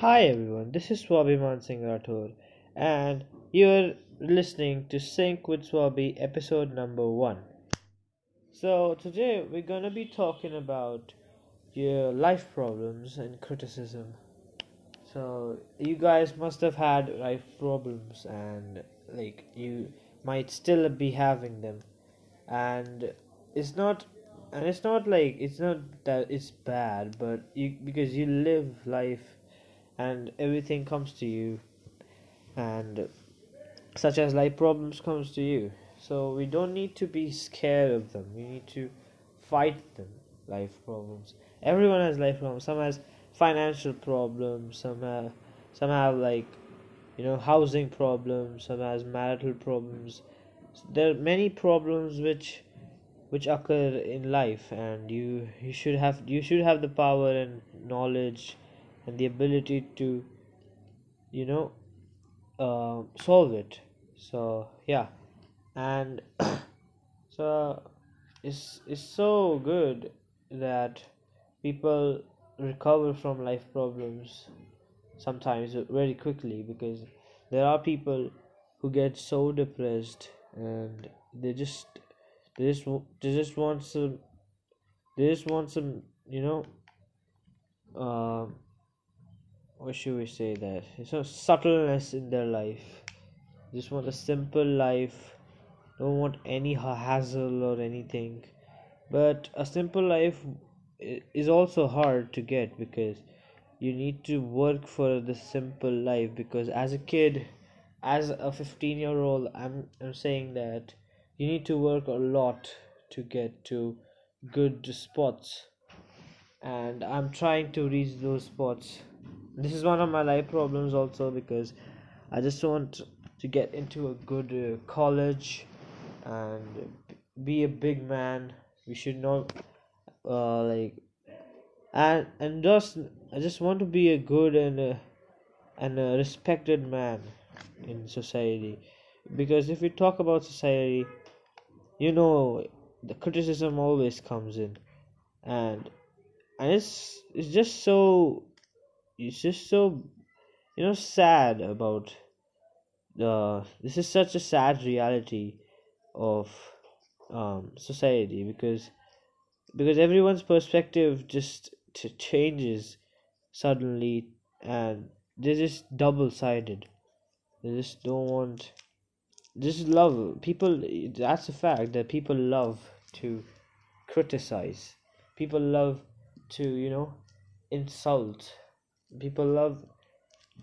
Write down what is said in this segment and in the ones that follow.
Hi everyone, this is Swabhiman Singh Rathod, and you're listening to Sync with Swabhi episode number one. So, today we're gonna be talking about your life problems and criticism. So, you guys must have had life problems, and like you might still be having them, and it's not and it's not like it's not that it's bad but you because you live life and everything comes to you. And such as life problems comes to you. So we don't need to be scared of them. We need to fight them life problems. Everyone has life problems. Some has financial problems. Some have some have like you know housing problems. Some has marital problems. There are many problems which which occur in life. And you you should have you should have the power and knowledge and the ability to you know uh, solve it. So yeah. And so it's it's so good that people recover from life problems sometimes very quickly because there are people who get so depressed and they just they just they just want some they just want some you know uh, what should we say that? Some subtleness in their life. Just want a simple life. Don't want any hassle or anything. But a simple life is also hard to get because you need to work for the simple life because as a kid as a 15 year old i'm i'm saying that you need to work a lot to get to good spots. And i'm trying to reach those spots this is one of my life problems also because i just want to get into a good uh, college and be a big man. We should not uh, like and and just i just want to be a good and a, and a respected man in society. Because if we talk about society you know the criticism always comes in. And and it's it's just so it's just so you know sad about the this is such a sad reality of um, society because because everyone's perspective just t- changes suddenly and they're just double sided they just don't want just love people that's a fact that people love to criticize. People love to you know insult people love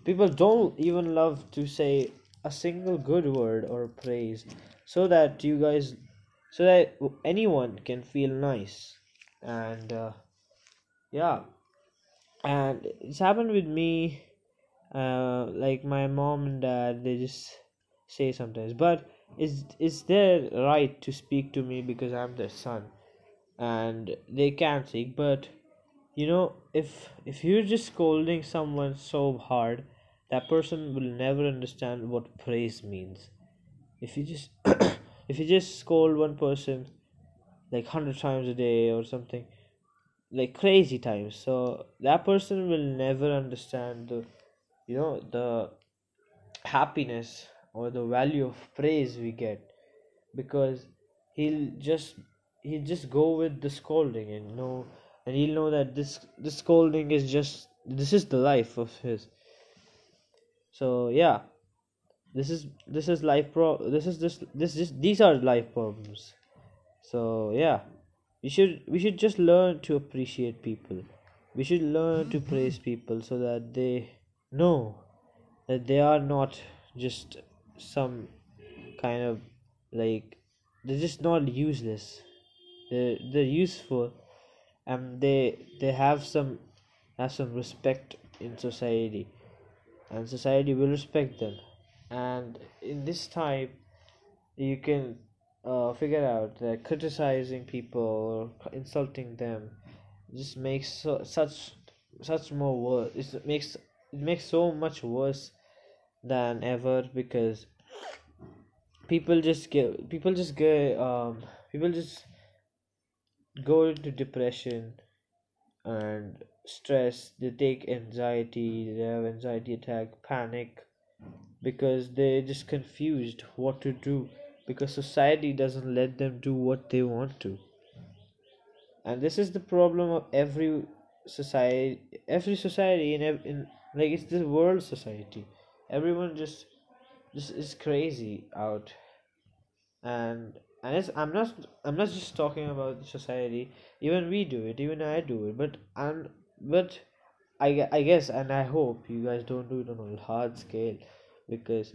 people don't even love to say a single good word or praise so that you guys so that anyone can feel nice. And uh, yeah. And it's happened with me uh, like my mom and dad they just say sometimes but is is their right to speak to me because i'm their son? And they can't speak but you know if if you're just scolding someone so hard that person will never understand what praise means. If you just if you just scold one person like 100 times a day or something like crazy times so that person will never understand the you know the happiness or the value of praise we get. Because he'll just he'll just go with the scolding and know and he'll know that this this scolding is just this is the life of his. So yeah. This is this is life pro this is this this is these are life problems. So yeah. We should we should just learn to appreciate people. We should learn to praise people so that they know that they are not just some kind of like they're just not useless. They're they're useful and they they have some have some respect in society. And society will respect them. And in this time you can uh, figure out that criticizing people or insulting them just makes so, such such more worse it makes it makes so much worse than ever because people just get people just get um people just go into depression and stress they take anxiety they have anxiety attack panic because they're just confused what to do because society doesn't let them do what they want to. And this is the problem of every society every society in, in like it's the world society. Everyone just just is crazy out and and it's, i'm not i'm not just talking about society. Even we do it even i do it. But i'm but i i guess and i hope you guys don't do it on a large scale because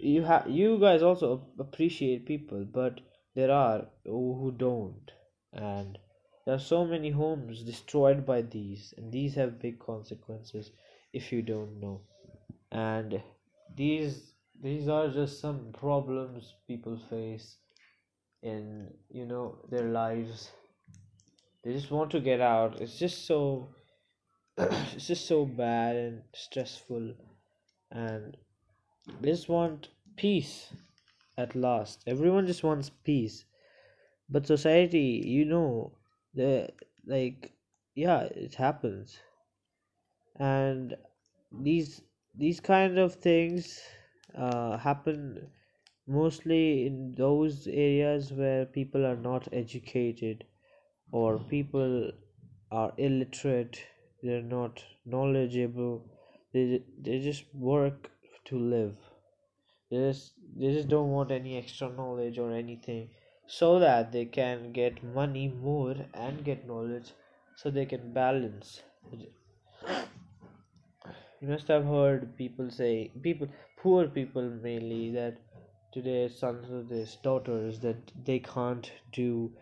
you have you guys also appreciate people but there are who don't. And there are so many homes destroyed by these and these have big consequences if you don't know. And these these are just some problems people face in you know their lives. They just want to get out. It's just so it's just so bad and stressful. And they just want peace at last. Everyone just wants peace. But society you know the like yeah it happens. And these these kind of things Uh, happen mostly in those areas where people are not educated or hmm. people are illiterate they're not knowledgeable they, they just work to live. They just they just don't want any extra knowledge or anything so that they can get money more and get knowledge so they can balance. You must have heard people say people poor people mainly that to their sons or their daughters that they can't do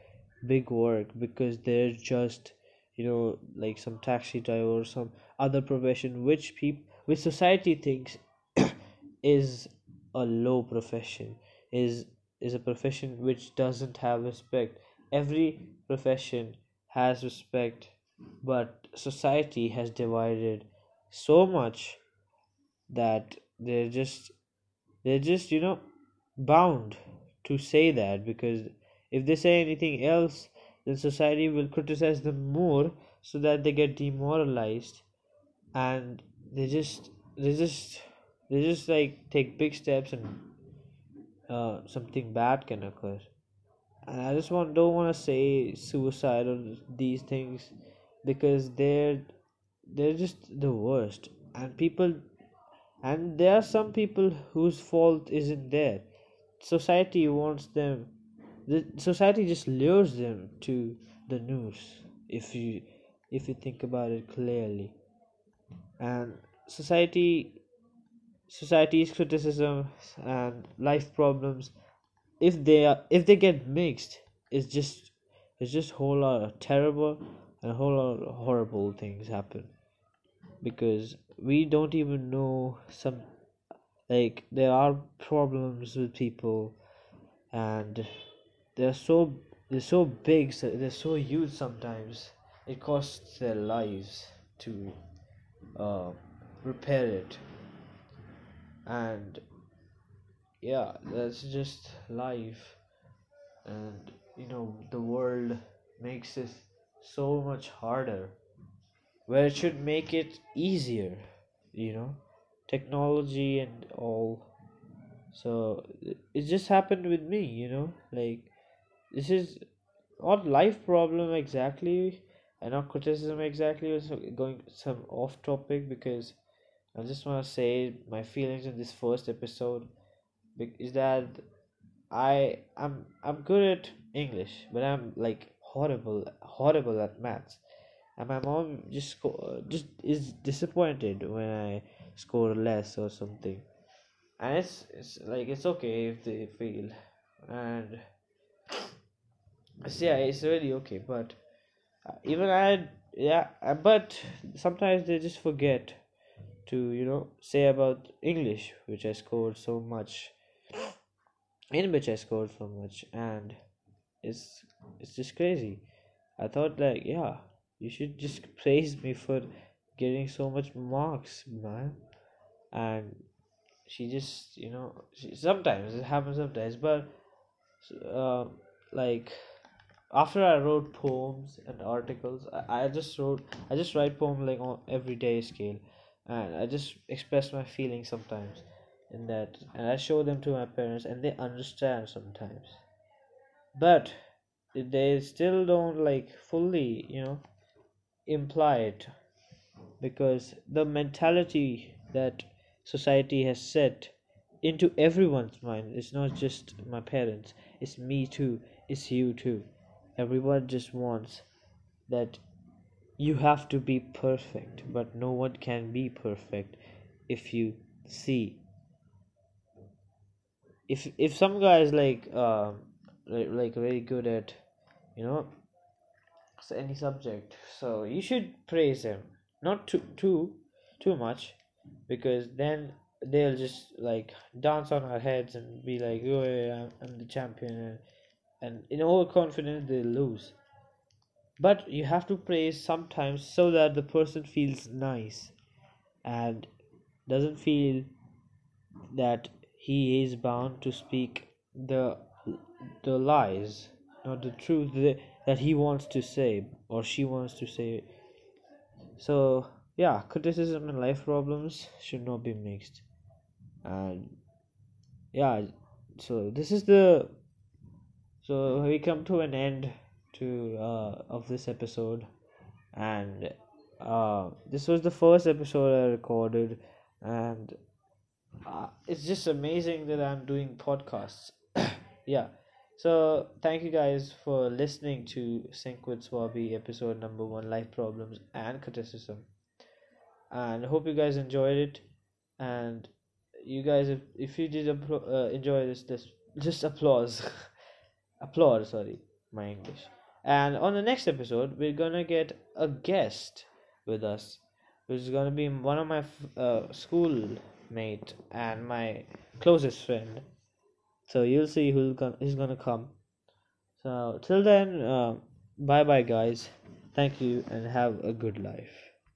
big work because they're just you know like some taxi driver or some other profession which people which society thinks is a low profession is is a profession which doesn't have respect. Every profession has respect but society has divided so much that they're just they're just you know bound to say that because if they say anything else then society will criticize them more so that they get demoralized. And they just they just they just like take big steps and uh, something bad can occur. And i just want don't want to say suicide or these things because they're they're just the worst. And people and there are some people whose fault isn't there. Society wants them the society just lures them to the news if you if you think about it clearly. And society society's criticism and life problems if they are if they get mixed it's just it's just whole lot of terrible and a whole lot of horrible things happen because we don't even know some like there are problems with people and they're so they're so big so they're so huge sometimes. It costs their lives to uh, repair it. And yeah that's just life. And you know the world makes it so much harder where it should make it easier you know technology and all. So it just happened with me you know like this is not life problem exactly and not criticism exactly was going some off topic because i just want to say my feelings in this first episode is that i i'm i'm good at english but i'm like horrible horrible at maths and my mom just sco- just is disappointed when I score less or something, and it's it's like it's okay if they fail, and yeah, it's really okay. But uh, even I yeah, uh, but sometimes they just forget to you know say about English, which I scored so much, in which I scored so much, and it's it's just crazy. I thought like yeah you should just praise me for getting so much marks man. And she just you know she, sometimes it happens sometimes but uh, like after I wrote poems and articles, I, I just wrote I just write poems like on everyday scale, and I just express my feelings sometimes in that, and I show them to my parents, and they understand sometimes, but they still don't like fully, you know, imply it because the mentality that society has set into everyone's mind it's not just my parents it's me too it's you too. Everyone just wants that you have to be perfect but no one can be perfect if you see. If if some guy is like uh like, really good at you know any subject. So you should praise him. Not too too too much because then they'll just like dance on our heads and be like oh yeah, I'm, I'm the champion and in overconfidence they lose. But you have to praise sometimes so that the person feels nice and doesn't feel that he is bound to speak the the lies not the truth that he wants to say or she wants to say. So yeah criticism and life problems should not be mixed. And yeah so this is the so we come to an end to uh, of this episode. And uh, this was the first episode i recorded. And uh, it's just amazing that i'm doing podcasts. Yeah so thank you guys for listening to sync with Swabhi episode number one life problems and criticism. And hope you guys enjoyed it. And you guys if, if you did uh, enjoy this this just applause. Applause sorry my english. And on the next episode we're gonna get a guest with us which is gonna be one of my uh, school mate and my closest friend so you'll see who's gonna, come. So till then uh, bye bye guys. Thank you and have a good life